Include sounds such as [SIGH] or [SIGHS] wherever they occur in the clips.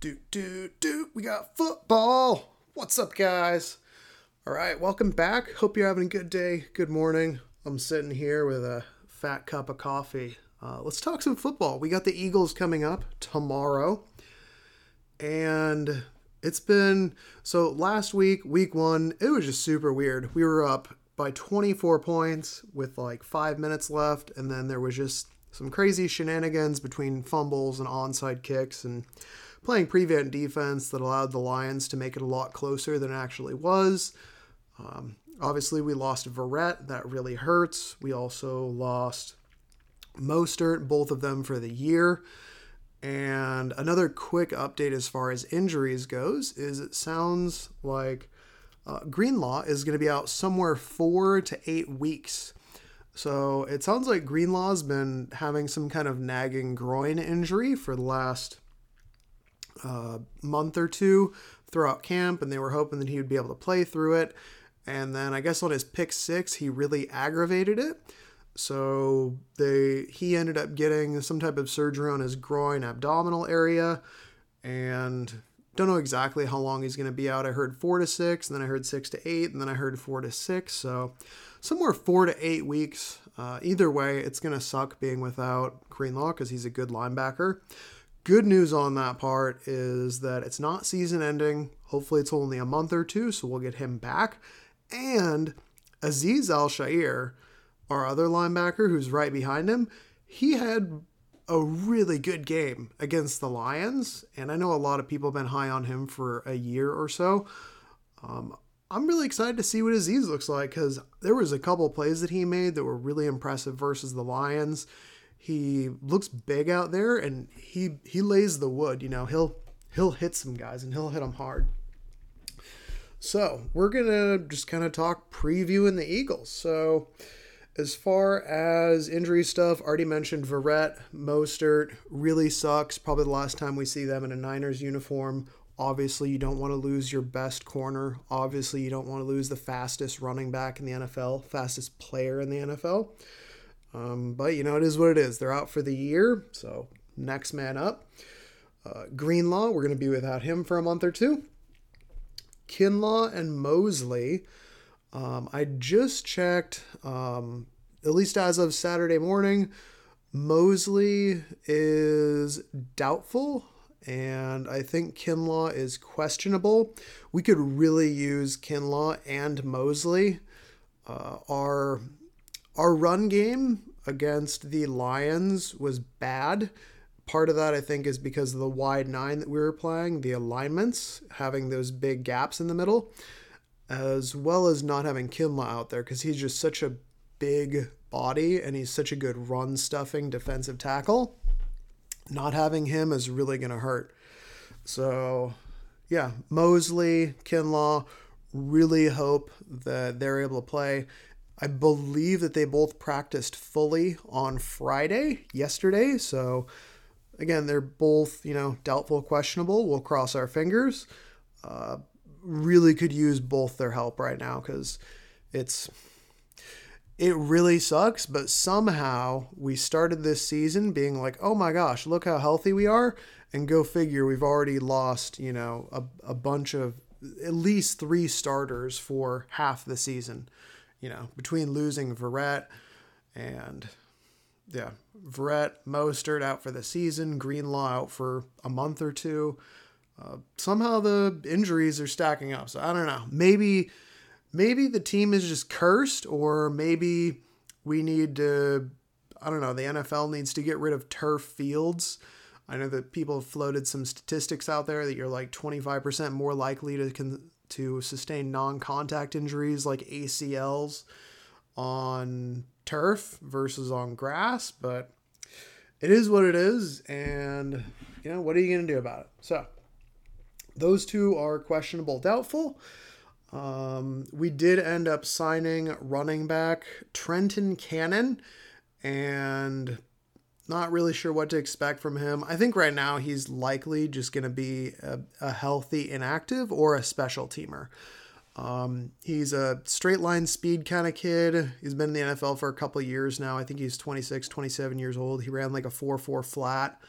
Do, do, do. We got football. What's up, guys? All right, welcome back. Hope you're having a good day, good morning. I'm sitting here with a fat cup of coffee. Uh, let's talk some football. We got the Eagles coming up tomorrow. And it's been so last week, week one, it was just super weird. We were up by 24 points with like five minutes left, and then there was just some crazy shenanigans between fumbles and onside kicks and playing prevent defense that allowed the Lions to make it a lot closer than it actually was. Um, obviously, we lost Verrett. That really hurts. We also lost Mostert, both of them for the year. And another quick update as far as injuries goes is it sounds like uh, Greenlaw is going to be out somewhere four to eight weeks. So it sounds like Greenlaw's been having some kind of nagging groin injury for the last uh, month or two throughout camp, and they were hoping that he would be able to play through it. And then I guess on his pick six, he really aggravated it. So they he ended up getting some type of surgery on his groin abdominal area, and don't know exactly how long he's going to be out. I heard four to six, and then I heard six to eight, and then I heard four to six. So somewhere four to eight weeks. Uh, either way, it's going to suck being without Greenlaw because he's a good linebacker. Good news on that part is that it's not season ending. Hopefully, it's only a month or two, so we'll get him back. And Azeez Al-Shaair, our other linebacker who's right behind him, he had a really good game against the Lions. And I know a lot of people have been high on him for a year or so. Um, I'm really excited to see what Aziz looks like because there was a couple plays that he made that were really impressive versus the Lions. He looks big out there and he he lays the wood. You know he'll he'll hit some guys and he'll hit them hard. So we're gonna just kind of talk previewing the Eagles. So as far as injury stuff, already mentioned Verrett, Mostert really sucks. Probably the last time we see them in a Niners uniform. Obviously, you don't want to lose your best corner. Obviously, you don't want to lose the fastest running back in the NFL, fastest player in the NFL. Um, but you know, it is what it is. They're out for the year, so next man up. Uh, Greenlaw, we're going to be without him for a month or two. Kinlaw and Moseley. Um, I just checked, um, at least as of Saturday morning, Moseley is doubtful, and I think Kinlaw is questionable. We could really use Kinlaw and Moseley. Uh, our our run game against the Lions was bad. Part of that, I think, is because of the wide nine that we were playing, the alignments, having those big gaps in the middle, as well as not having Kinlaw out there because he's just such a big body and he's such a good run stuffing defensive tackle. Not having him is really going to hurt. So, yeah, Moseley, Kinlaw, really hope that they're able to play. I believe that they both practiced fully on Friday, yesterday. So, again, they're both, you know, doubtful, questionable. We'll cross our fingers. Uh, really could use both their help right now because it's it really sucks but somehow we started this season being like oh my gosh look how healthy we are and go figure we've already lost you know a, a bunch of at least three starters for half the season you know between losing Verrett and yeah Verrett Mostert out for the season Greenlaw out for a month or two uh, somehow the injuries are stacking up. So I don't know. Maybe maybe the team is just cursed, or maybe we need to. I don't know. The NFL needs to get rid of turf fields. I know that people have floated some statistics out there that you're like 25% more likely to con- to sustain non-contact injuries like ACLs on turf versus on grass, but it is what it is and you know, what are you going to do about it? So, those two are questionable, doubtful. Um, we did end up signing running back Trenton Cannon, and not really sure what to expect from him. I think right now he's likely just going to be a, a, healthy inactive or a special teamer. Um, he's a straight line speed kind of kid. He's been in the NFL for a couple years now. I think he's 26, 27 years old. He ran like a 4 4 flat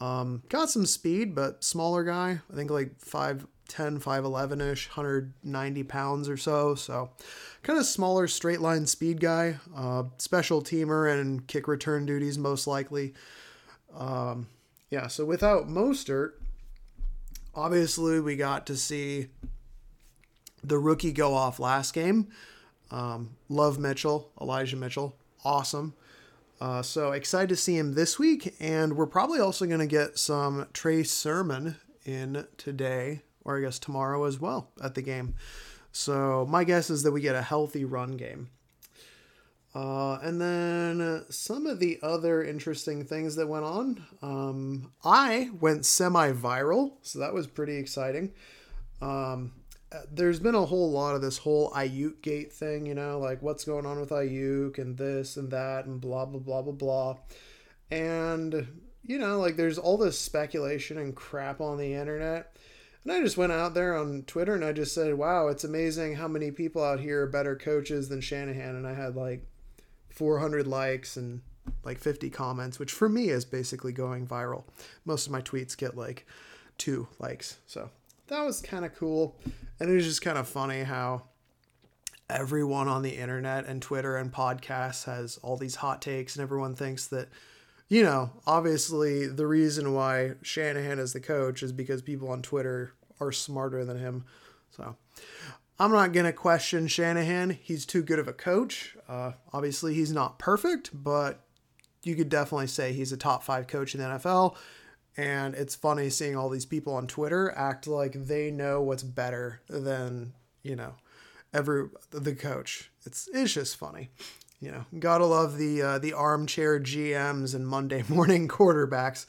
Um, got some speed, but smaller guy. I think like 5'10, 5'11 ish, 190 pounds or so. So kind of smaller straight line speed guy. Uh, special teamer and kick return duties most likely. Um, yeah, so without Mostert, obviously we got to see the rookie go off last game. Um, love Mitchell, Elijah Mitchell, awesome. Uh, so excited to see him this week, and we're probably also going to get some Trey Sermon in today, or I guess tomorrow as well at the game. So my guess is that we get a healthy run game. Uh, and then some of the other interesting things that went on. Um, I went semi viral, so that was pretty exciting. Um, there's been a whole lot of this whole Aiyuk gate thing, you know, like what's going on with Aiyuk and this and that and blah blah blah blah blah. And you know, like there's all this speculation and crap on the internet. And I just went out there on Twitter and I just said, "Wow, it's amazing how many people out here are better coaches than Shanahan." And I had like 400 likes and like 50 comments, which for me is basically going viral. Most of my tweets get like 2 likes. So, that was kind of cool. And it was just kind of funny how everyone on the internet and Twitter and podcasts has all these hot takes, and everyone thinks that, you know, obviously the reason why Shanahan is the coach is because people on Twitter are smarter than him. So I'm not going to question Shanahan. He's too good of a coach. Uh, obviously, he's not perfect, but you could definitely say he's a top five coach in the NFL. And it's funny seeing all these people on Twitter act like they know what's better than, you know, every the coach. It's it's just funny. You know, gotta love the uh, the armchair GMs and Monday [LAUGHS] morning quarterbacks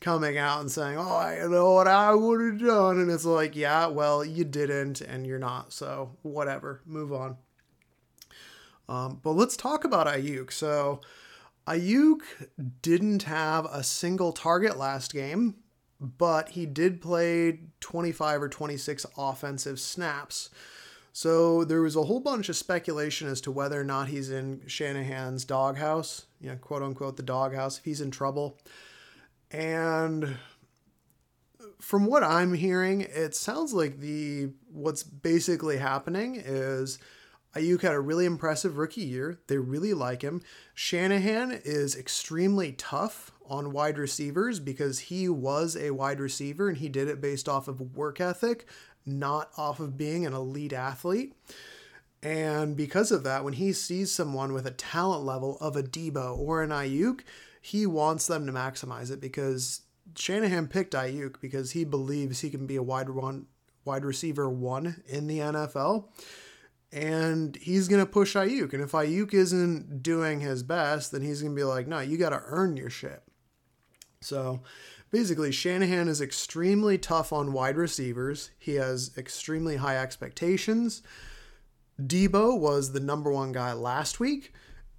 coming out and saying, "Oh, I know what I would have done," and it's like, "Yeah, well, you didn't, and you're not, so whatever, move on." Um, but let's talk about Aiyuk. So, Aiyuk didn't have a single target last game, but he did play 25 or 26 offensive snaps. So there was a whole bunch of speculation as to whether or not he's in Shanahan's doghouse, you know, quote unquote, the doghouse, if he's in trouble. And from what I'm hearing, it sounds like the what's basically happening is Aiyuk had a really impressive rookie year. They really like him. Shanahan is extremely tough on wide receivers because he was a wide receiver and he did it based off of work ethic, not off of being an elite athlete. And because of that, when he sees someone with a talent level of a Deebo or an Aiyuk, he wants them to maximize it because Shanahan picked Aiyuk because he believes he can be a wide one wide receiver one in the NFL and he's going to push Aiyuk. And if Aiyuk isn't doing his best, then he's going to be like, no, you got to earn your shit. So basically, Shanahan is extremely tough on wide receivers. He has extremely high expectations. Deebo was the number one guy last week.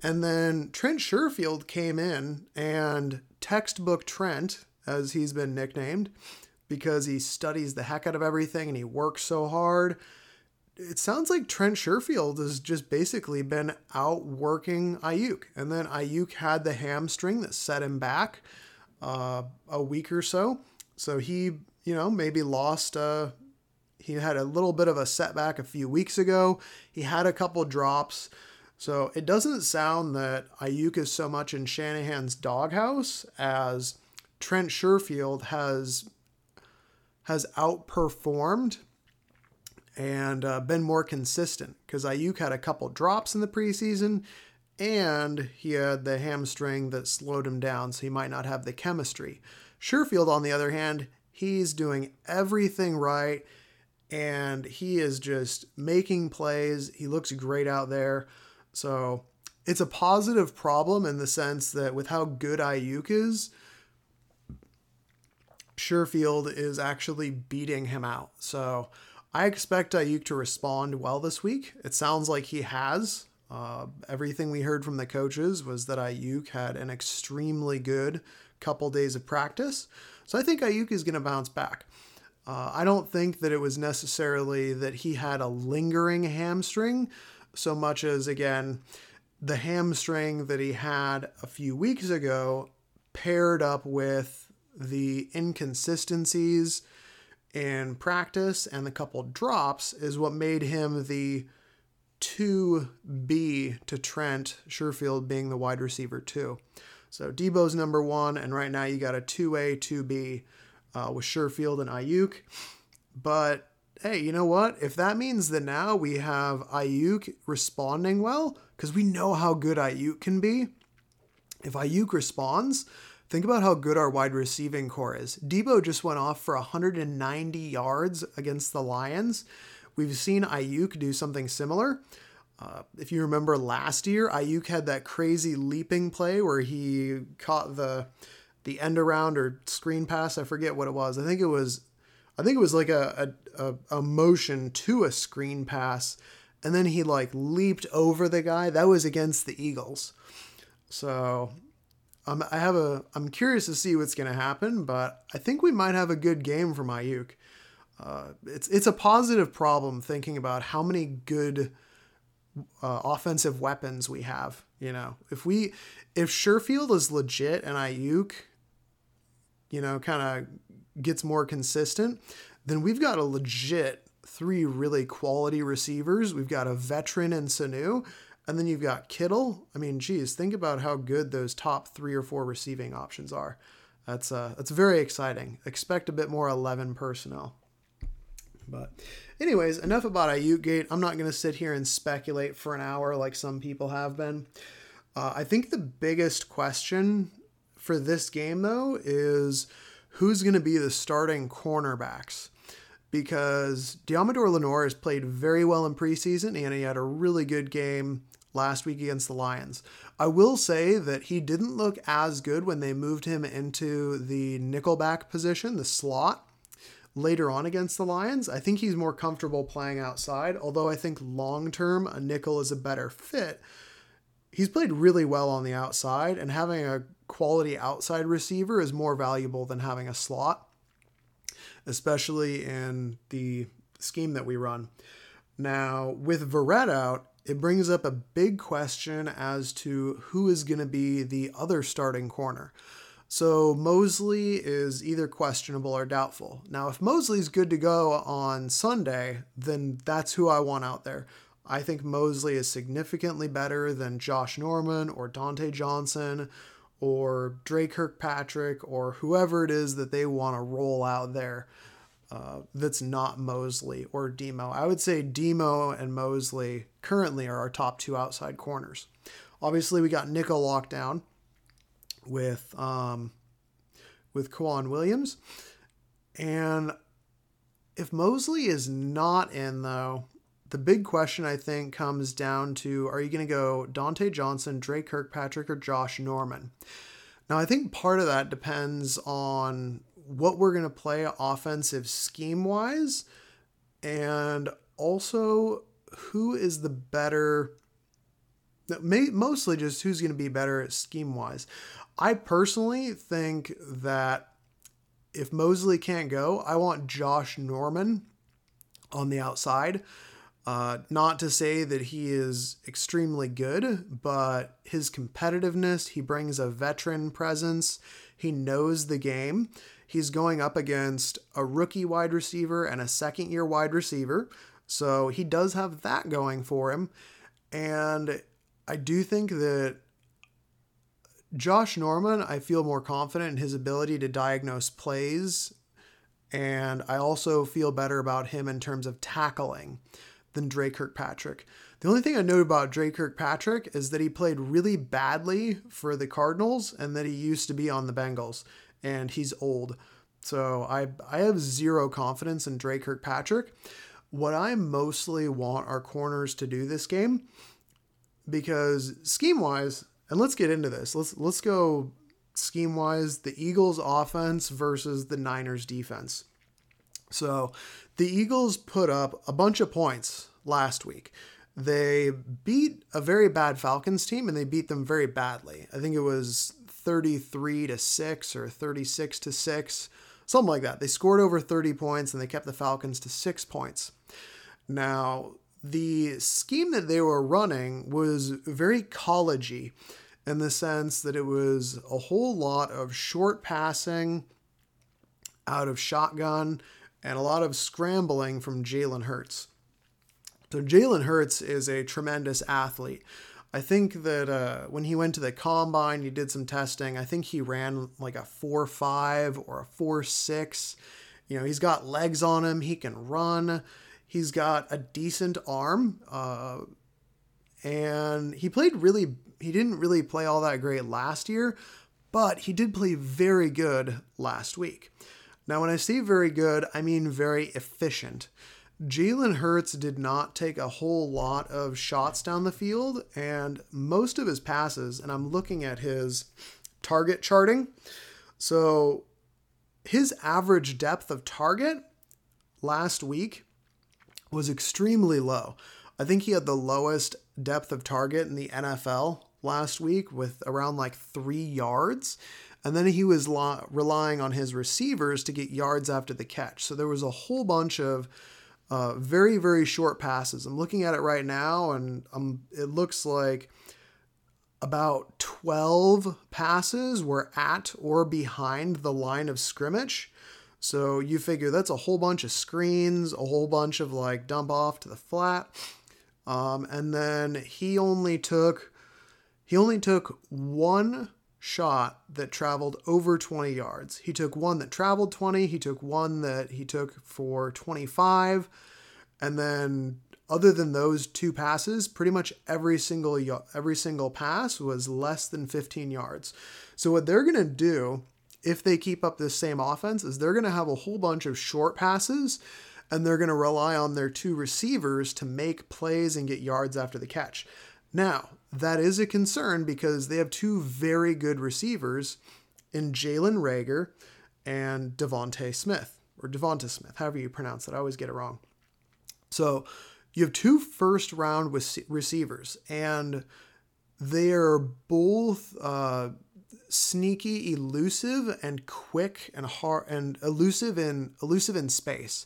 And then Trent Sherfield came in and textbook Trent, as he's been nicknamed, because he studies the heck out of everything and he works so hard it sounds like Trent Sherfield has just basically been outworking Aiyuk. And then Aiyuk had the hamstring that set him back uh, a week or so. So he, you know, maybe lost, uh, he had a little bit of a setback a few weeks ago. He had a couple drops. So it doesn't sound that Aiyuk is so much in Shanahan's doghouse as Trent Sherfield has has outperformed and uh, been more consistent because Aiyuk had a couple drops in the preseason and he had the hamstring that slowed him down, so he might not have the chemistry. Sherfield, on the other hand, he's doing everything right and he is just making plays. He looks great out there. So it's a positive problem in the sense that with how good Aiyuk is, Sherfield is actually beating him out. So I expect Aiyuk to respond well this week. It sounds like he has. Uh, everything we heard from the coaches was that Aiyuk had an extremely good couple days of practice. So I think Aiyuk is going to bounce back. Uh, I don't think that it was necessarily that he had a lingering hamstring so much as, again, the hamstring that he had a few weeks ago paired up with the inconsistencies in practice and the couple drops is what made him the 2B to Trent, Sherfield being the wide receiver two. So Deebo's number one, and right now you got a 2A, 2B uh, with Sherfield and Aiyuk. But hey, you know what? If that means that now we have Aiyuk responding well, because we know how good Aiyuk can be, if Aiyuk responds, think about how good our wide receiving corps is. Deebo just went off for 190 yards against the Lions. We've seen Aiyuk do something similar. Uh, if you remember last year, Aiyuk had that crazy leaping play where he caught the the end around or screen pass. I forget what it was. I think it was, I think it was like a a, a motion to a screen pass, and then he like leaped over the guy. That was against the Eagles. So um, I have a. I'm curious to see what's going to happen, but I think we might have a good game from Aiyuk. Uh, it's it's a positive problem thinking about how many good uh, offensive weapons we have. You know, if we if Sherfield is legit and Aiyuk, you know, kind of gets more consistent, then we've got a legit three really quality receivers. We've got a veteran in Sanu, and then you've got Kittle. I mean, geez, think about how good those top three or four receiving options are. That's uh, that's very exciting. Expect a bit more 11 personnel. But, anyways, enough about Aiyuk Gate. I'm not going to sit here and speculate for an hour like some people have been. Uh, I think the biggest question for this game, though, is who's going to be the starting cornerbacks because Deommodore Lenoir has played very well in preseason and he had a really good game last week against the Lions. I will say that he didn't look as good when they moved him into the nickelback position, the slot, later on against the Lions. I think he's more comfortable playing outside, although I think long term a nickel is a better fit. He's played really well on the outside, and having a quality outside receiver is more valuable than having a slot, especially in the scheme that we run. Now, with Verrett out, it brings up a big question as to who is going to be the other starting corner. So Moseley is either questionable or doubtful. Now, if Moseley's good to go on Sunday, then that's who I want out there. I think Moseley is significantly better than Josh Norman or Dontae Johnson or Dre Kirkpatrick or whoever it is that they want to roll out there uh, that's not Moseley or Demo. I would say Demo and Moseley currently are our top two outside corners. Obviously, we got nickel lockdown with um, with K'Waun Williams, and if Moseley is not in though, the big question I think comes down to: Are you going to go Dontae Johnson, Dre Kirkpatrick, or Josh Norman? Now, I think part of that depends on what we're going to play offensive scheme wise and also who is the better mostly just who's going to be better scheme wise i personally think that if moseley can't go i want josh norman on the outside uh, not to say that he is extremely good, but his competitiveness, he brings a veteran presence, he knows the game. He's going up against a rookie wide receiver and a second year wide receiver. So he does have that going for him. And I do think that Josh Norman, I feel more confident in his ability to diagnose plays. And I also feel better about him in terms of tackling than Dre Kirkpatrick. The only thing I know about Dre Kirkpatrick is that he played really badly for the Cardinals and that he used to be on the Bengals and he's old. So I I have zero confidence in Dre Kirkpatrick. What I mostly want our corners to do this game, because scheme wise, and let's get into this. Let's let's go scheme wise. The Eagles offense versus the Niners defense. So the Eagles put up a bunch of points last week. They beat a very bad Falcons team and they beat them very badly. I think it was 33 to 6 or 36 to 6, something like that. They scored over 30 points and they kept the Falcons to 6 points. Now, the scheme that they were running was very collegey in the sense that it was a whole lot of short passing out of shotgun and a lot of scrambling from Jalen Hurts. So Jalen Hurts is a tremendous athlete. I think that uh, when he went to the combine, he did some testing. I think he ran like a four five or a four six. You know, he's got legs on him. He can run. He's got a decent arm. Uh, and he played really. He didn't really play all that great last year, but he did play very good last week. Now, when I say very good, I mean very efficient. Jalen Hurts did not take a whole lot of shots down the field, and most of his passes, and I'm looking at his target charting. So his average depth of target last week was extremely low. I think he had the lowest depth of target in the NFL last week with around like three yards. And then he was lo- relying on his receivers to get yards after the catch. So there was a whole bunch of uh, very, very short passes. I'm looking at it right now, and it looks like about 12 passes were at or behind the line of scrimmage. So you figure that's a whole bunch of screens, a whole bunch of like dump off to the flat. Um, and then he only took he only took one shot that traveled over 20 yards. He took one that traveled 20, he took one that he took for 25, and then other than those two passes, pretty much every single every single pass was less than 15 yards. So what they're going to do if they keep up this same offense is they're going to have a whole bunch of short passes and they're going to rely on their two receivers to make plays and get yards after the catch. Now, that is a concern because they have two very good receivers in Jalen Reagor and Devonte Smith, or Devonta Smith, however you pronounce it. I always get it wrong. So you have two first round receivers, and they are both uh, sneaky, elusive, and quick and hard and elusive in elusive in space.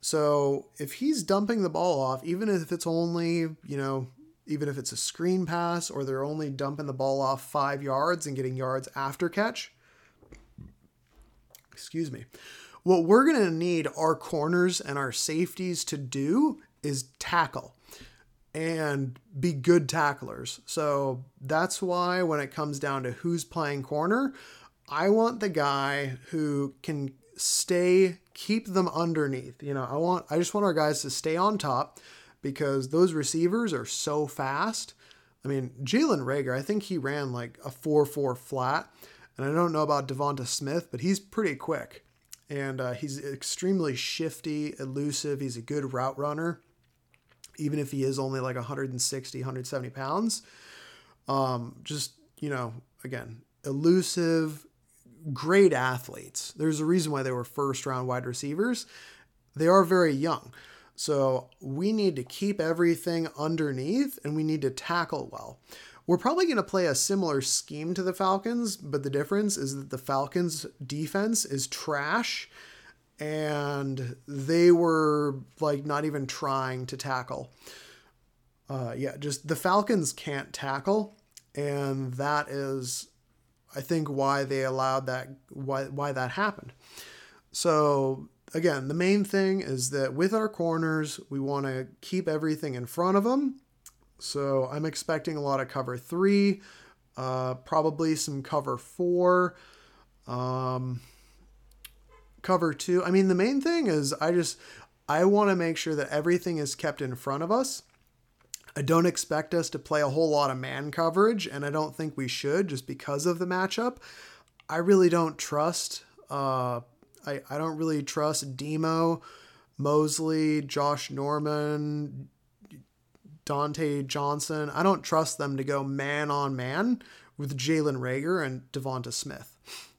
So if he's dumping the ball off, even if it's only you know even if it's a screen pass or they're only dumping the ball off five yards and getting yards after catch. Excuse me. What we're going to need our corners and our safeties to do is tackle and be good tacklers. So that's why when it comes down to who's playing corner, I want the guy who can stay, keep them underneath. You know, I want, I just want our guys to stay on top because those receivers are so fast. I mean, Jalen Reagor, I think he ran like a 4 4 flat. And I don't know about Devonta Smith, but he's pretty quick. And uh, he's extremely shifty, elusive. He's a good route runner, even if he is only like 160, 170 pounds. Um, just, you know, again, elusive, great athletes. There's a reason why they were first round wide receivers. They are very young. So we need to keep everything underneath and we need to tackle well. We're probably going to play a similar scheme to the Falcons, but the difference is that the Falcons' defense is trash and they were like not even trying to tackle. Uh, yeah, just the Falcons can't tackle, and that is, I think, why they allowed that why why that happened. So again, the main thing is that with our corners, we want to keep everything in front of them. So I'm expecting a lot of cover three, uh, probably some cover four, um, cover two. I mean, the main thing is I just I want to make sure that everything is kept in front of us. I don't expect us to play a whole lot of man coverage, and I don't think we should just because of the matchup. I really don't trust uh, I, I don't really trust Demo, Moseley, Josh Norman, Dontae Johnson. I don't trust them to go man on man with Jalen Reagor and Devonta Smith.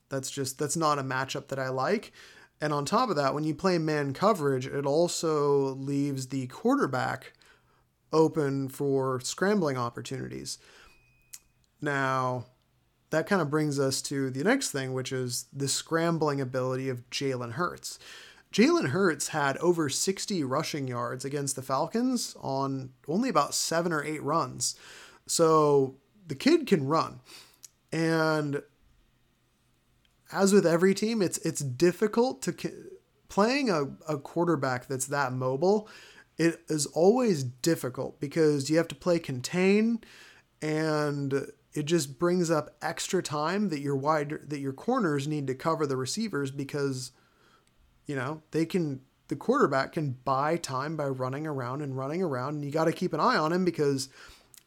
That's just that's not a matchup that I like. And on top of that, when you play man coverage, it also leaves the quarterback open for scrambling opportunities. Now, that kind of brings us to the next thing, which is the scrambling ability of Jalen Hurts. Jalen Hurts had over 60 rushing yards against the Falcons on only about seven or eight runs. So the kid can run. And as with every team, it's it's difficult to playing a, a quarterback that's that mobile. It is always difficult because you have to play contain, and it just brings up extra time that your wide that your corners need to cover the receivers because you know they can the quarterback can buy time by running around and running around and you got to keep an eye on him because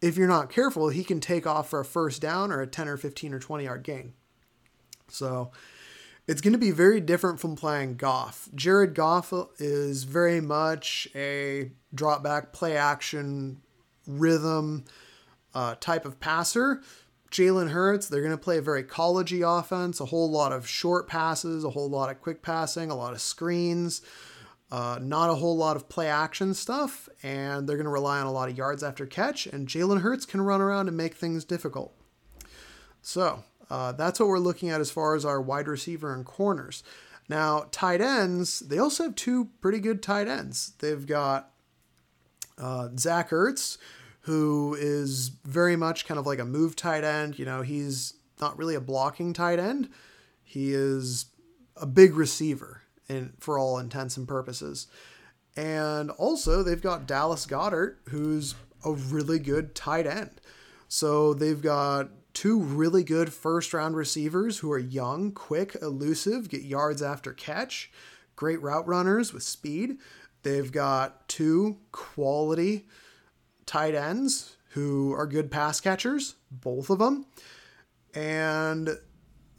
if you're not careful he can take off for a first down or a 10 or 15 or 20 yard gain so it's going to be very different from playing Goff. Jared Goff is very much a drop back, play action, rhythm uh, type of passer. Jalen Hurts, they're going to play a very collegey offense, a whole lot of short passes, a whole lot of quick passing, a lot of screens, uh, not a whole lot of play action stuff, and they're going to rely on a lot of yards after catch. And Jalen Hurts can run around and make things difficult. So uh, that's what we're looking at as far as our wide receiver and corners. Now, tight ends, they also have two pretty good tight ends. They've got uh, Zach Ertz, who is very much kind of like a move tight end. You know, he's not really a blocking tight end. He is a big receiver in, for all intents and purposes. And also, they've got Dallas Goedert, who's a really good tight end. So they've got two really good first round receivers who are young, quick, elusive, get yards after catch, great route runners with speed. They've got two quality tight ends who are good pass catchers, both of them. And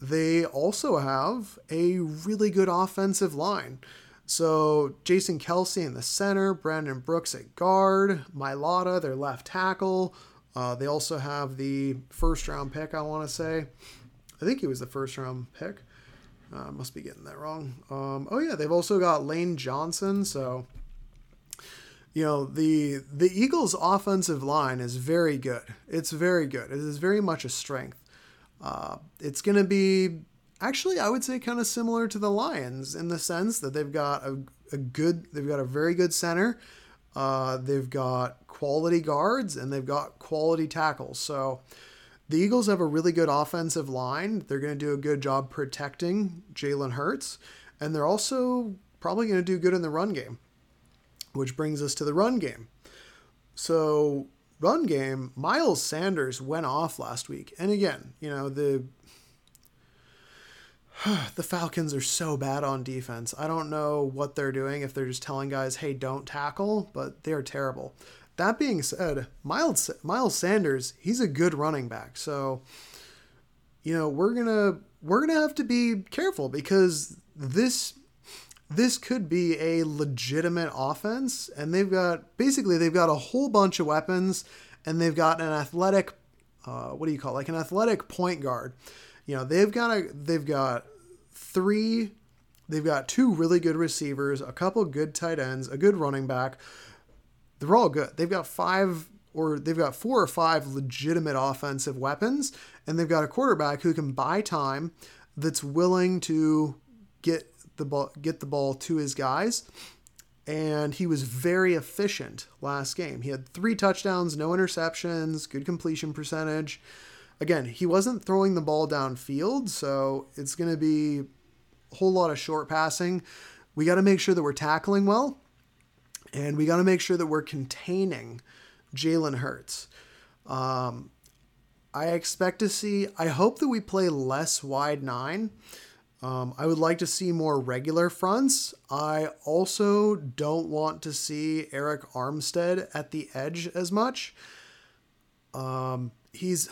they also have a really good offensive line. So Jason Kelce in the center, Brandon Brooks at guard, Mailata, their left tackle, uh, they also have the first round pick, I want to say. I think he was the first round pick. Uh, must be getting that wrong. Um, oh yeah, they've also got Lane Johnson. So, you know the the Eagles' offensive line is very good. It's very good. It is very much a strength. Uh, it's going to be actually, I would say, kind of similar to the Lions in the sense that they've got a, a good, they've got a very good center. Uh, they've got quality guards and they've got quality tackles. So the Eagles have a really good offensive line. They're going to do a good job protecting Jalen Hurts. And they're also probably going to do good in the run game, which brings us to the run game. So, run game, Miles Sanders went off last week. And again, you know, the [SIGHS] the Falcons are so bad on defense. I don't know what they're doing if they're just telling guys, "Hey, don't tackle," but they're terrible. That being said, Miles Miles Sanders, he's a good running back. So, you know, we're going to we're going to have to be careful because this this could be a legitimate offense and they've got basically they've got a whole bunch of weapons and they've got an athletic uh, what do you call it? like an athletic point guard you know they've got a they've got three they've got two really good receivers a couple good tight ends a good running back. They're all good. They've got five or they've got four or five legitimate offensive weapons and they've got a quarterback who can buy time that's willing to get the ball get the ball to his guys. And he was very efficient last game. He had three touchdowns, no interceptions, good completion percentage again, he wasn't throwing the ball downfield, so it's going to be a whole lot of short passing. We got to make sure that we're tackling well, and we got to make sure that we're containing Jalen Hurts. Um, I expect to see, I hope that we play less wide nine. Um, I would like to see more regular fronts. I also don't want to see Arik Armstead at the edge as much. Um, he's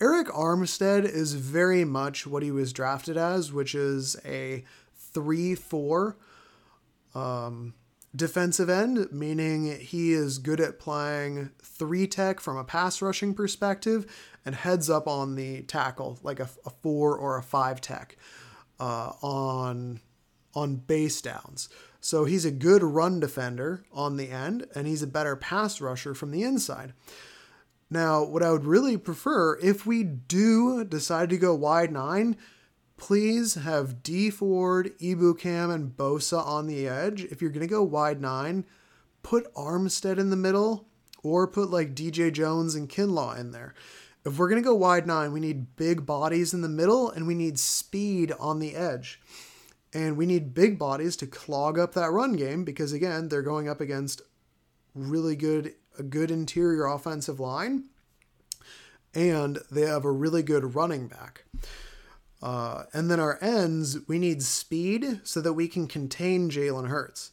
Arik Armstead is very much what he was drafted as, which is a 3 4 um, defensive end, meaning he is good at playing three tech from a pass rushing perspective and heads up on the tackle, like a, a four or a five tech uh, on, on base downs. So he's a good run defender on the end, and he's a better pass rusher from the inside. Now, what I would really prefer, if we do decide to go wide nine, please have D Ford, Ebukam, and Bosa on the edge. If you're going to go wide nine, put Armstead in the middle or put like DJ Jones and Kinlaw in there. if we're going to go wide nine, we need big bodies in the middle and we need speed on the edge. And we need big bodies to clog up that run game because again, they're going up against really good a good interior offensive line and they have a really good running back. Uh, and then our ends, we need speed so that we can contain Jalen Hurts.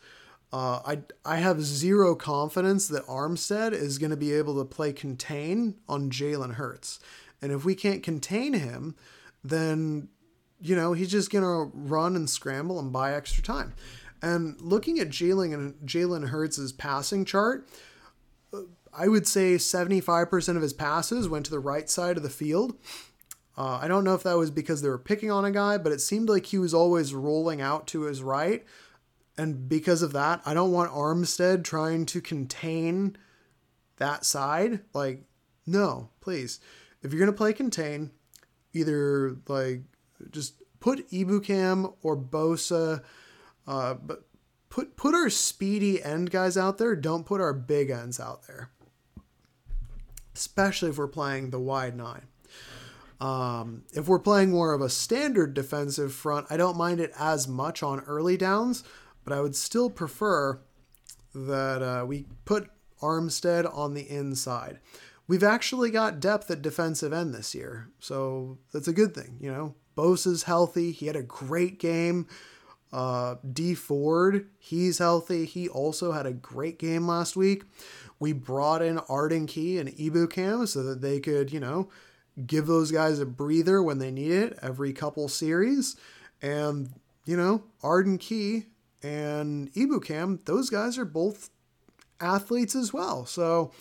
Uh, I I have zero confidence that Armstead is going to be able to play contain on Jalen Hurts, and if we can't contain him, then you know he's just going to run and scramble and buy extra time. And looking at Jalen Jalen Hurts' passing chart, I would say 75% of his passes went to the right side of the field. Uh, I don't know if that was because they were picking on a guy, but it seemed like he was always rolling out to his right and because of that, I don't want Armstead trying to contain that side. Like, no, please. If you're going to play contain, either like just put Ebukam or Bosa, uh, but put put our speedy end guys out there. Don't put our big ends out there, especially if we're playing the wide nine. Um, if we're playing more of a standard defensive front, I don't mind it as much on early downs but I would still prefer that uh, we put Armstead on the inside. We've actually got depth at defensive end this year, so that's a good thing. You know, Bosa's healthy. He had a great game. Uh, Dee Ford, he's healthy. He also had a great game last week. We brought in Arden Key and Ebukam so that they could, you know, give those guys a breather when they need it every couple series. And, you know, Arden Key and Ebukam, those guys are both athletes as well. So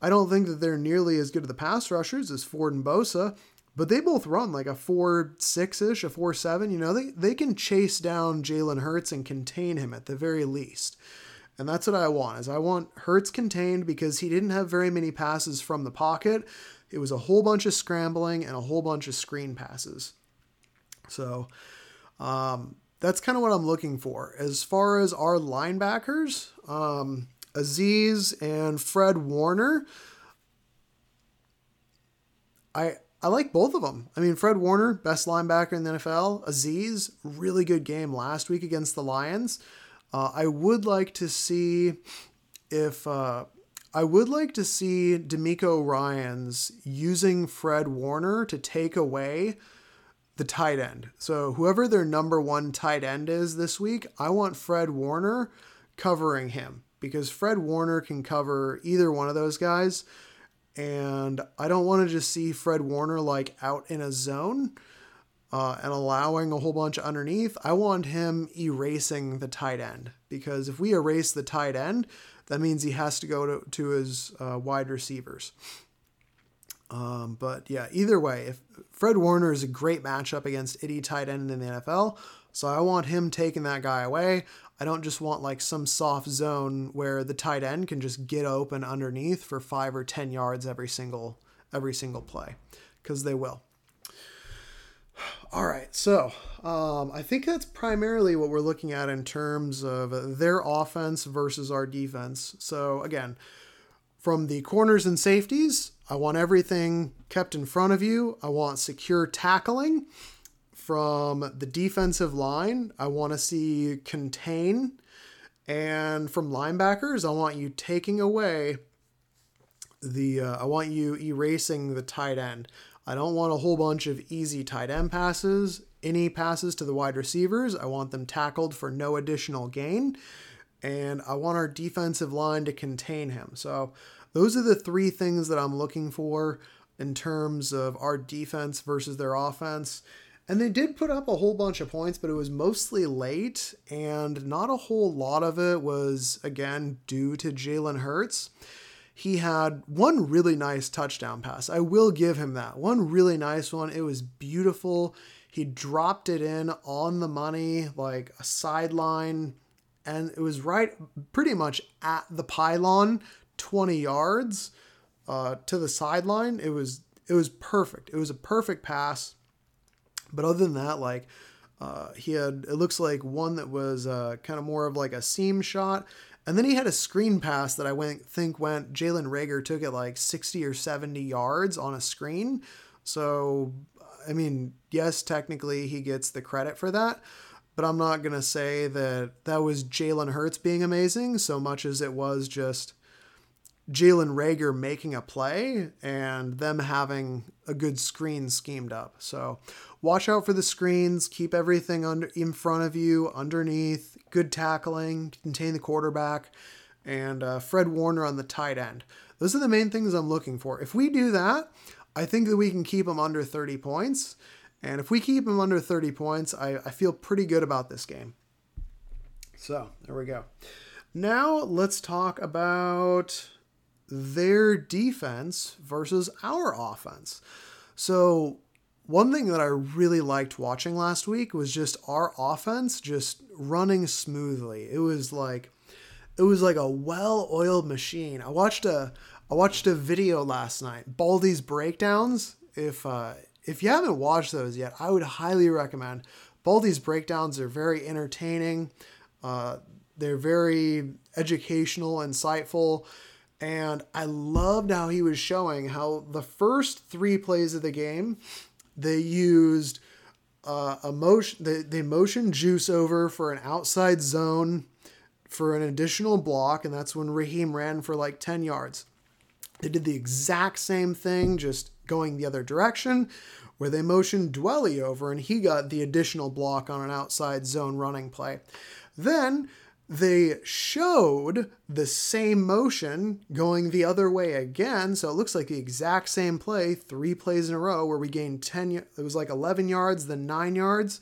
I don't think that they're nearly as good of the pass rushers as Ford and Bosa, but they both run like a 4 6 ish, a 4 7. You know, they, they can chase down Jalen Hurts and contain him at the very least. And that's what I want is I want Hurts contained because he didn't have very many passes from the pocket. It was a whole bunch of scrambling and a whole bunch of screen passes. So um, that's kind of what I'm looking for. As far as our linebackers, um, Azeez and Fred Warner, I I like both of them. I mean, Fred Warner, best linebacker in the NFL. Azeez, really good game last week against the Lions. Uh, I would like to see if uh, I would like to see DeMeco Ryans using Fred Warner to take away the tight end. So whoever their number one tight end is this week, I want Fred Warner covering him because Fred Warner can cover either one of those guys. And I don't want to just see Fred Warner like out in a zone uh, and allowing a whole bunch underneath. I want him erasing the tight end because if we erase the tight end, that means he has to go to, to his uh, wide receivers. Um, but yeah, either way, if Fred Warner is a great matchup against any tight end in the NFL, so I want him taking that guy away. I don't just want like some soft zone where the tight end can just get open underneath for five or ten yards every single every single play, because they will. All right, so um, I think that's primarily what we're looking at in terms of their offense versus our defense. So again, from the corners and safeties, I want everything kept in front of you. I want secure tackling from the defensive line. I want to see contain. And from linebackers, I want you taking away the, uh, I want you erasing the tight end. I don't want a whole bunch of easy tight end passes. Any passes to the wide receivers, I want them tackled for no additional gain. And I want our defensive line to contain him. So those are the three things that I'm looking for in terms of our defense versus their offense. And they did put up a whole bunch of points, but it was mostly late, and not a whole lot of it was, again, due to Jalen Hurts. He had one really nice touchdown pass. I will give him that. One really nice one. It was beautiful. He dropped it in on the money, like a sideline, and it was right pretty much at the pylon 20 yards uh, to the sideline. It was it was perfect. It was a perfect pass. But other than that, like Uh, he had it looks like one that was uh, kind of more of like a seam shot, and then he had a screen pass that I went think went Jalen Reagor took it like sixty or seventy yards on a screen. So I mean, yes, technically he gets the credit for that, but I'm not gonna say that that was Jalen Hurts being amazing so much as it was just Jalen Reagor making a play and them having a good screen schemed up. So watch out for the screens, keep everything under in front of you, underneath, good tackling, contain the quarterback, and uh, Fred Warner on the tight end. Those are the main things I'm looking for. If we do that, I think that we can keep them under 30 points. And if we keep them under 30 points, I, I feel pretty good about this game. So there we go. Now let's talk about their defense versus our offense. So, one thing that I really liked watching last week was just our offense just running smoothly. It was like it was like a well-oiled machine. I watched a I watched a video last night, Baldy's breakdowns. If uh, if you haven't watched those yet, I would highly recommend. Baldy's breakdowns are very entertaining. Uh, they're very educational, insightful. And I loved how he was showing how the first three plays of the game, they used uh, a motion, they, they motioned Juice over for an outside zone for an additional block, and that's when Raheem ran for like 10 yards. They did the exact same thing, just going the other direction, where they motioned Dwelley over and he got the additional block on an outside zone running play. Then they showed the same motion going the other way again. So it looks like the exact same play, three plays in a row, where we gained 10, it was like 11 yards, then nine yards.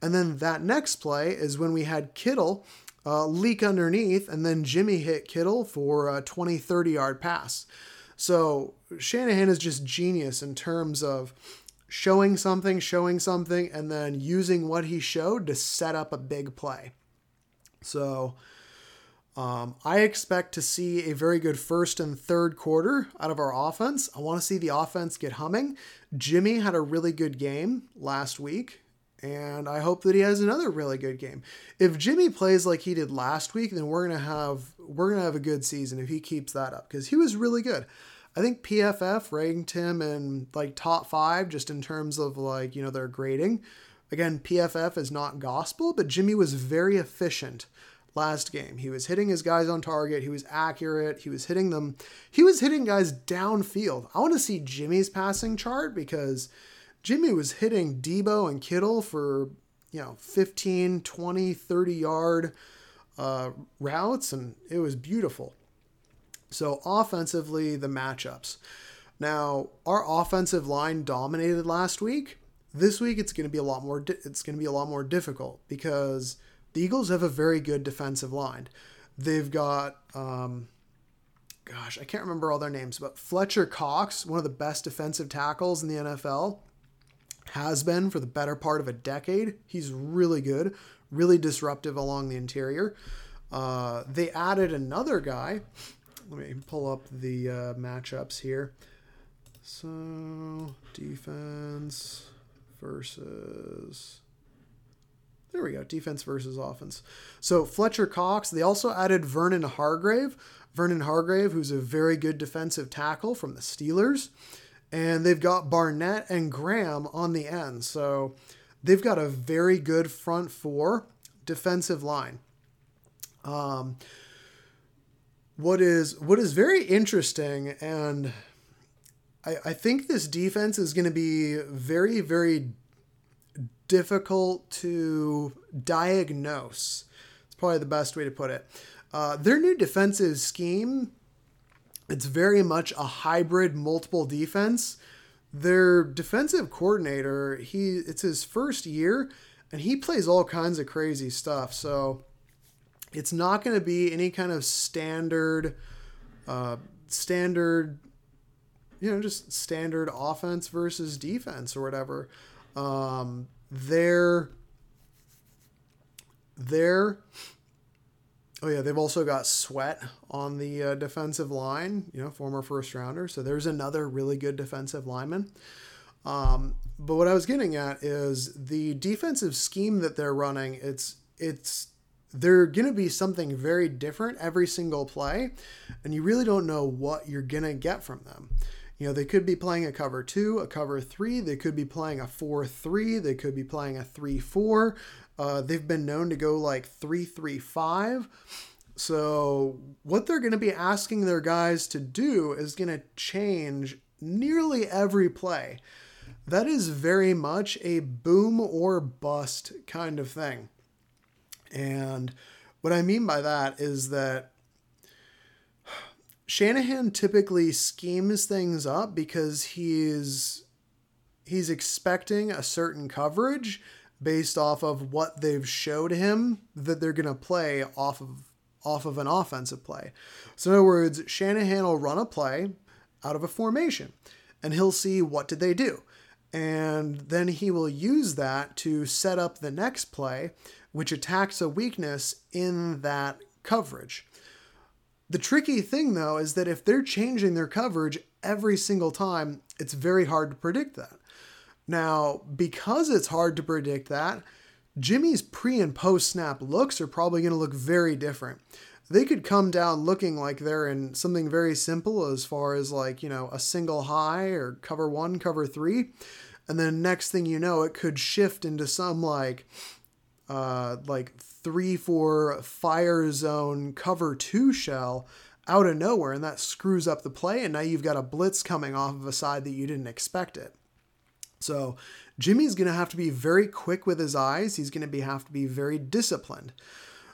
And then that next play is when we had Kittle uh, leak underneath, and then Jimmy hit Kittle for a 20, 30 yard pass. So Shanahan is just genius in terms of showing something, showing something, and then using what he showed to set up a big play. So um, I expect to see a very good first and third quarter out of our offense. I want to see the offense get humming. Jimmy had a really good game last week, and I hope that he has another really good game. If Jimmy plays like he did last week, then we're gonna have we're gonna have a good season if he keeps that up because he was really good. I think PFF ranked him in like top five just in terms of like you know their grading. Again, PFF is not gospel, but Jimmy was very efficient last game. He was hitting his guys on target. He was accurate. He was hitting them. He was hitting guys downfield. I want to see Jimmy's passing chart because Jimmy was hitting Deebo and Kittle for, you know, 15, 20, 30 yard uh, routes, and it was beautiful. So, offensively, the matchups. Now, our offensive line dominated last week. This week it's going to be a lot more di- it's going to be a lot more difficult because the Eagles have a very good defensive line. They've got um, gosh, I can't remember all their names, but Fletcher Cox, one of the best defensive tackles in the NFL, has been for the better part of a decade. He's really good, really disruptive along the interior. Uh, they added another guy. Let me pull up the uh, matchups here. So, defense versus. There we go. Defense versus offense. So Fletcher Cox. They also added Vernon Hargrave. Vernon Hargrave, who's a very good defensive tackle from the Steelers. And they've got Barnett and Graham on the end. So they've got a very good front four defensive line. Um, what is what is very interesting and I, I think this defense is going to be very, very difficult to diagnose. It's probably the best way to put it. Uh, their new defensive scheme, it's very much a hybrid multiple defense. Their defensive coordinator, he it's his first year and he plays all kinds of crazy stuff. So it's not going to be any kind of standard uh, standard you know, just standard offense versus defense or whatever. Um, they're they're oh yeah, they've also got Sweat on the uh, defensive line. You know, former first rounder. So there's another really good defensive lineman. Um, but what I was getting at is the defensive scheme that they're running. It's it's they're going to be something very different every single play, and you really don't know what you're going to get from them. You know, they could be playing a cover two, a cover three, they could be playing a four three, they could be playing a three four. Uh, they've been known to go like three three five. So, what they're going to be asking their guys to do is going to change nearly every play. That is very much a boom or bust kind of thing. And what I mean by that is that Shanahan typically schemes things up because he's he's expecting a certain coverage based off of what they've showed him that they're going to play off of off of an offensive play. So in other words, Shanahan will run a play out of a formation and he'll see what did they do. And then he will use that to set up the next play which attacks a weakness in that coverage. The tricky thing, though, is that if they're changing their coverage every single time, it's very hard to predict that. Now, because it's hard to predict that, Jimmy's pre and post snap looks are probably going to look very different. They could come down looking like they're in something very simple as far as like, you know, a single high or cover one, cover three. And then next thing you know, it could shift into some like uh, like three four fire zone cover two shell out of nowhere, and that screws up the play. And now you've got a blitz coming off of a side that you didn't expect it. So Jimmy's going to have to be very quick with his eyes. He's going to be have to be very disciplined.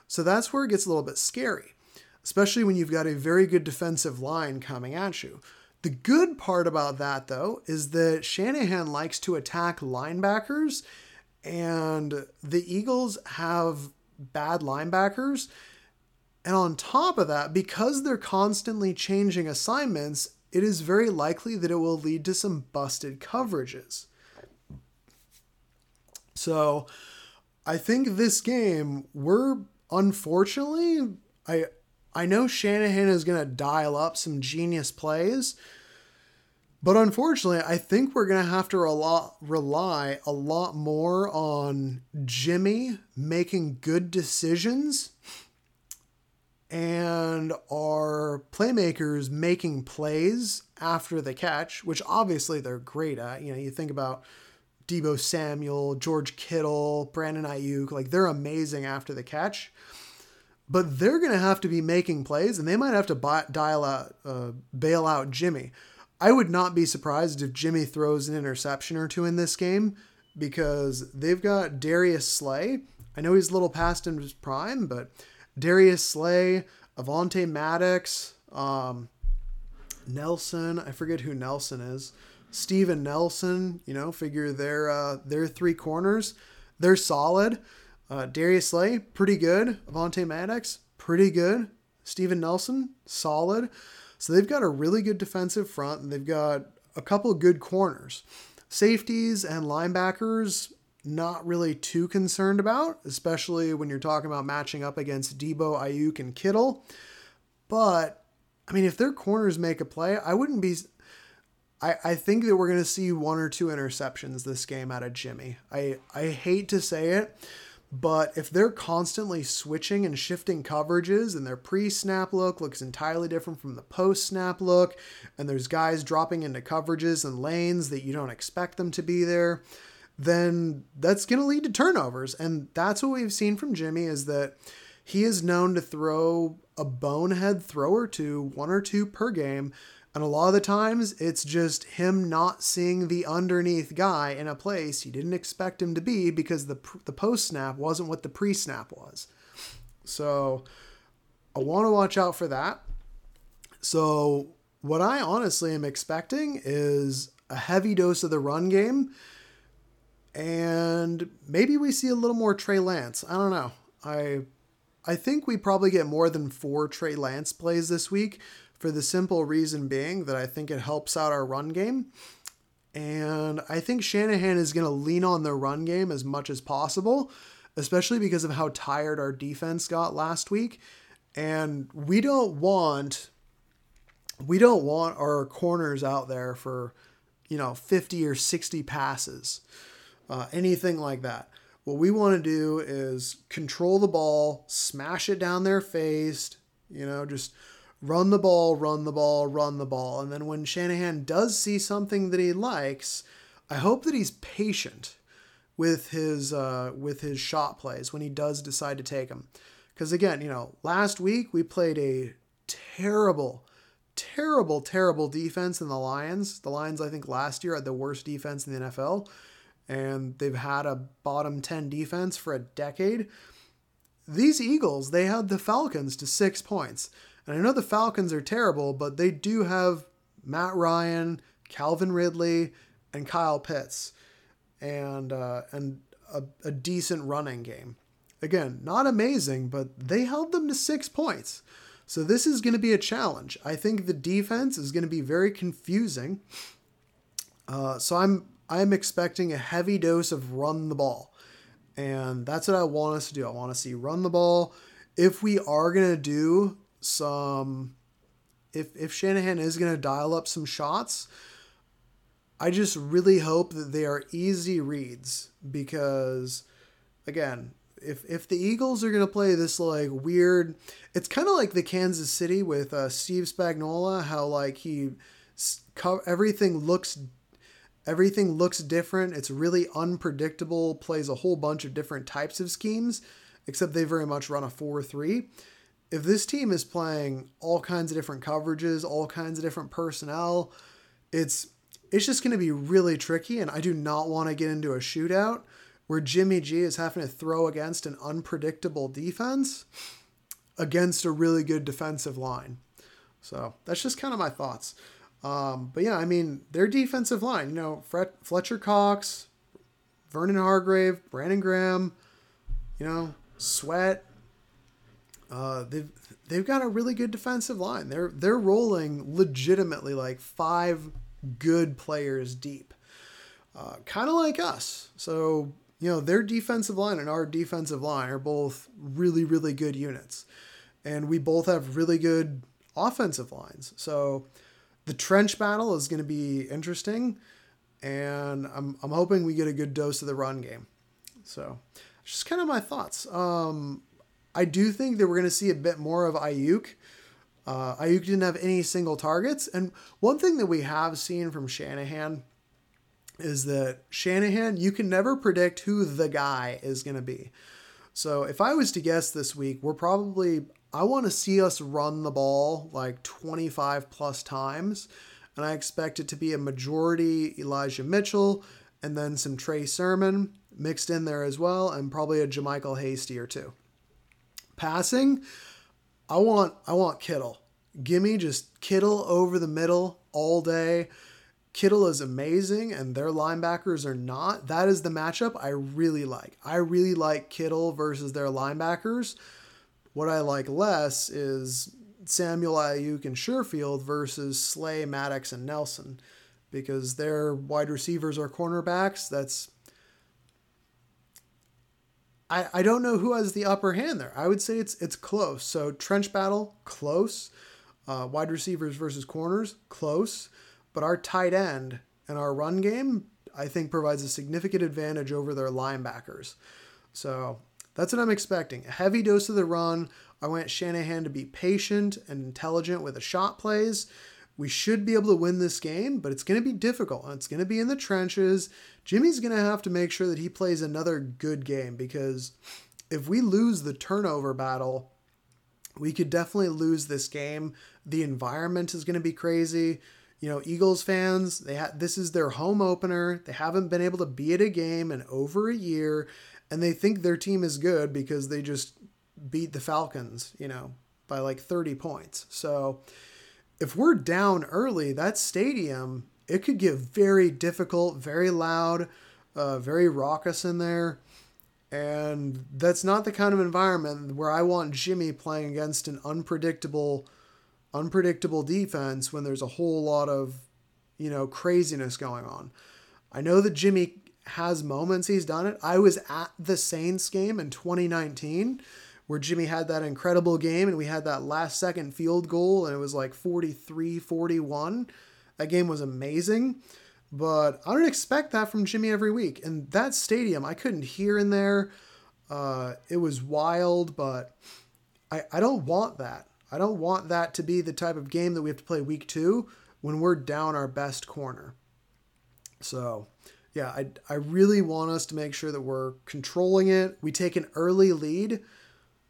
So that's where it gets a little bit scary, especially when you've got a very good defensive line coming at you. The good part about that, though, is that Shanahan likes to attack linebackers and the Eagles have bad linebackers. And on top of that, because they're constantly changing assignments, it is very likely that it will lead to some busted coverages. So I think this game, we're unfortunately, I I know Shanahan is to dial up some genius plays, but unfortunately, I think we're going to have to rely, rely a lot more on Jimmy making good decisions and our playmakers making plays after the catch, which obviously they're great at. You know, you think about Deebo Samuel, George Kittle, Brandon Aiyuk, like they're amazing after the catch. But they're going to have to be making plays, and they might have to buy, dial out, uh, bail out Jimmy. I would not be surprised if Jimmy throws an interception or two in this game because they've got Darius Slay. I know he's a little past in his prime, but Darius Slay, Avonte Maddox, um, Nelson. I forget who Nelson is. Steven Nelson. You know, figure they're uh, they're three corners. They're solid. Uh, Darius Slay, pretty good. Avonte Maddox, pretty good. Steven Nelson, solid. So they've got a really good defensive front and they've got a couple of good corners. Safeties and linebackers, not really too concerned about, especially when you're talking about matching up against Deebo, Aiyuk, and Kittle. But I mean, if their corners make a play, I wouldn't be. I, I think that we're going to see one or two interceptions this game out of Jimmy. I, I hate to say it, but if they're constantly switching and shifting coverages and their pre snap look looks entirely different from the post snap look, and there's guys dropping into coverages and lanes that you don't expect them to be there, then that's going to lead to turnovers. And that's what we've seen from Jimmy is that he is known to throw a bonehead throw or two, one or two per game, and a lot of the times, it's just him not seeing the underneath guy in a place he didn't expect him to be because the, the post snap wasn't what the pre snap was. So I want to watch out for that. So, what I honestly am expecting is a heavy dose of the run game. And maybe we see a little more Trey Lance. I don't know. I I think we probably get more than four Trey Lance plays this week for the simple reason being that I think it helps out our run game. And I think Shanahan is going to lean on the run game as much as possible, especially because of how tired our defense got last week. And we don't want we don't want our corners out there for you know, 50 or 60 passes, uh, anything like that. What we want to do is control the ball, smash it down their face, you know, just run the ball, run the ball, run the ball. And then when Shanahan does see something that he likes, I hope that he's patient with his uh, with his shot plays when he does decide to take them. Because again, you know, last week we played a terrible, terrible, terrible defense in the Lions. The Lions, I think, last year had the worst defense in the NFL, and they've had a bottom 10 defense for a decade. These Eagles, they had the Falcons to six points. And I know the Falcons are terrible, but they do have Matt Ryan, Calvin Ridley, and Kyle Pitts, and uh, and a, a decent running game. Again, not amazing, but they held them to six points. So this is going to be a challenge. I think the defense is going to be very confusing. Uh, so I'm I'm expecting a heavy dose of run the ball, and that's what I want us to do. I want to see run the ball. If we are going to do some if if Shanahan is going to dial up some shots, I just really hope that they are easy reads because again, if if the Eagles are going to play this like weird it's kind of like the Kansas City with uh, Steve Spagnuolo how like he everything looks everything looks different. It's really unpredictable, plays a whole bunch of different types of schemes, except they very much run a 4-3 if this team is playing all kinds of different coverages, all kinds of different personnel, it's it's just going to be really tricky and I do not want to get into a shootout where Jimmy G is having to throw against an unpredictable defense against a really good defensive line. So, that's just kind of my thoughts. Um, but yeah, I mean, their defensive line, you know, Fletcher Cox, Vernon Hargrave, Brandon Graham, you know, Sweat, uh, they've they've got a really good defensive line. They're they're rolling legitimately like five good players deep, uh, kind of like us. So you know their defensive line and our defensive line are both really really good units, and we both have really good offensive lines. So the trench battle is going to be interesting, and I'm I'm hoping we get a good dose of the run game. So just kind of my thoughts. Um, I do think that we're going to see a bit more of Aiyuk. Uh, Aiyuk didn't have any single targets. And one thing that we have seen from Shanahan is that Shanahan, you can never predict who the guy is going to be. So if I was to guess this week, we're probably, I want to see us run the ball like 25 plus times. And I expect it to be a majority Elijah Mitchell and then some Trey Sermon mixed in there as well, and probably a JaMycal Hasty or two. Passing, I want I want Kittle. Give me just Kittle over the middle all day. Kittle is amazing and their linebackers are not. That is the matchup I really like. I really like Kittle versus their linebackers. What I like less is Samuel Aiyuk and Sherfield versus Slay, Maddox, and Nelson because their wide receivers are cornerbacks. That's I, I don't know who has the upper hand there. I would say it's it's close. So trench battle, close. Uh, wide receivers versus corners, close. But our tight end and our run game, I think, provides a significant advantage over their linebackers. So that's what I'm expecting. A heavy dose of the run. I want Shanahan to be patient and intelligent with the shot plays we should be able to win this game, but it's going to be difficult. It's going to be in the trenches. Jimmy's going to have to make sure that he plays another good game because if we lose the turnover battle, we could definitely lose this game. The environment is going to be crazy. You know, Eagles fans, they ha- this is their home opener. They haven't been able to be at a game in over a year, and they think their team is good because they just beat the Falcons, you know, by like 30 points. So, if we're down early, that stadium it could get very difficult, very loud, uh, very raucous in there. And that's not the kind of environment where I want Jimmy playing against an unpredictable, unpredictable defense when there's a whole lot of, you know, craziness going on. I know that Jimmy has moments he's done it. I was at the Saints game in 2019 where Jimmy had that incredible game and we had that last second field goal and it was like 43 41. That game was amazing. but I don't expect that from Jimmy every week. And that stadium, I couldn't hear in there. Uh, it was wild, but I, I don't want that. I don't want that to be the type of game that we have to play week two when we're down our best corner. So, yeah, I, I really want us to make sure that we're controlling it. We take an early lead.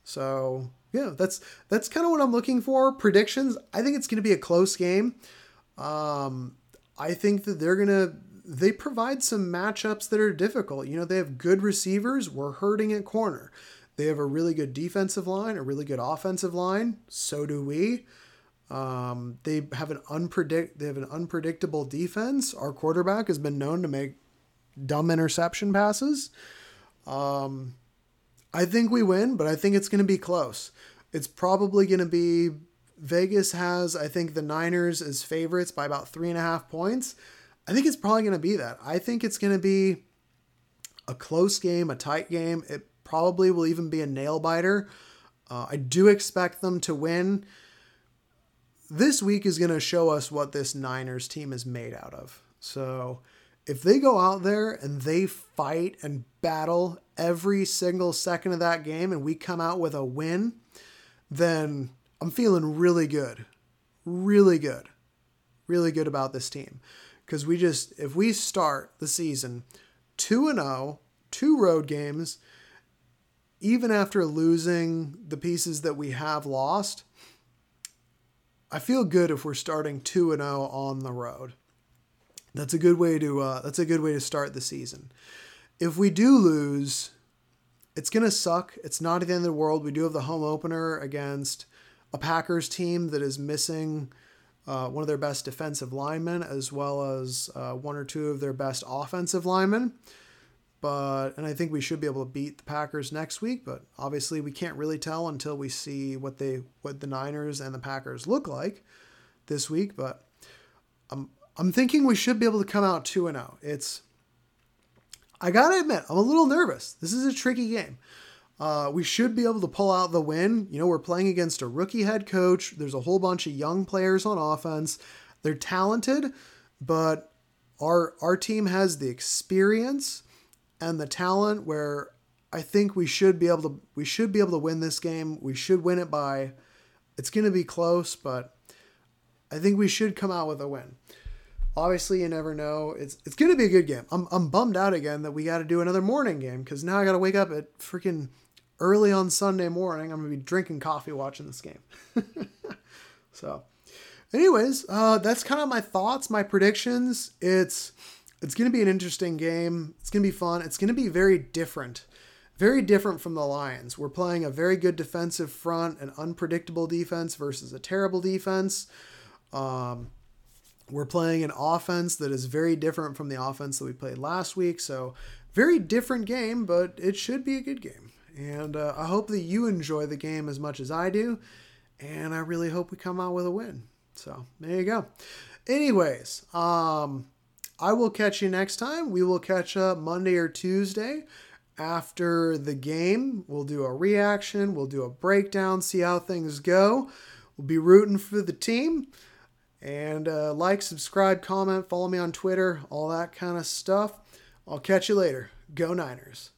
So, yeah, that's that's kind of what I'm looking for. Predictions. I think it's going to be a close game. Um, I think that they're to they provide some matchups that are difficult. You know, they have good receivers. We're hurting at corner. They have a really good defensive line, a really good offensive line. So do we. Um, they have an unpredict they have an unpredictable defense. Our quarterback has been known to make dumb interception passes. Um, I think we win, but I think it's going to be close. It's probably going to be Vegas has I think the Niners as favorites by about three and a half points. I think it's probably going to be that. I think it's going to be a close game, a tight game. It probably will even be a nail biter. Uh, I do expect them to win this week is going to show us what this Niners team is made out of. So if they go out there and they fight and battle every single second of that game and we come out with a win, then I'm feeling really good. Really good. Really good about this team. Because we just, if we start the season 2 and 0, two road games, even after losing the pieces that we have lost, I feel good if we're starting 2 and 0 on the road. That's a good way to uh, that's a good way to start the season. If we do lose, it's gonna suck. It's not at the end of the world. We do have the home opener against a Packers team that is missing uh, one of their best defensive linemen as well as uh, one or two of their best offensive linemen but and I think we should be able to beat the Packers next week, but obviously we can't really tell until we see what they what the Niners and the Packers look like this week, but I'm I'm thinking we should be able to come out 2 and 0. It's I got to admit, I'm a little nervous. This is a tricky game. Uh, we should be able to pull out the win. You know, we're playing against a rookie head coach. There's a whole bunch of young players on offense. They're talented, but our our team has the experience and the talent where I think we should be able to we should be able to win this game. We should win it by it's going to be close, but I think we should come out with a win. Obviously, you never know. It's it's going to be a good game. I'm I'm bummed out again that we got to do another morning game cuz now I got to wake up at freaking early on Sunday morning. I'm going to be drinking coffee watching this game. [LAUGHS] so, anyways, uh, that's kind of my thoughts, my predictions. It's it's going to be an interesting game. It's going to be fun. It's going to be very different. Very different from the Lions. We're playing a very good defensive front, an unpredictable defense versus a terrible defense. Um, we're playing an offense that is very different from the offense that we played last week. So, very different game, but it should be a good game. And uh, I hope that you enjoy the game as much as I do. And I really hope we come out with a win. So, there you go. Anyways, um, I will catch you next time. We will catch up Monday or Tuesday after the game. We'll do a reaction, we'll do a breakdown, see how things go. We'll be rooting for the team. And uh, like, subscribe, comment, follow me on Twitter, all that kind of stuff. I'll catch you later. Go Niners.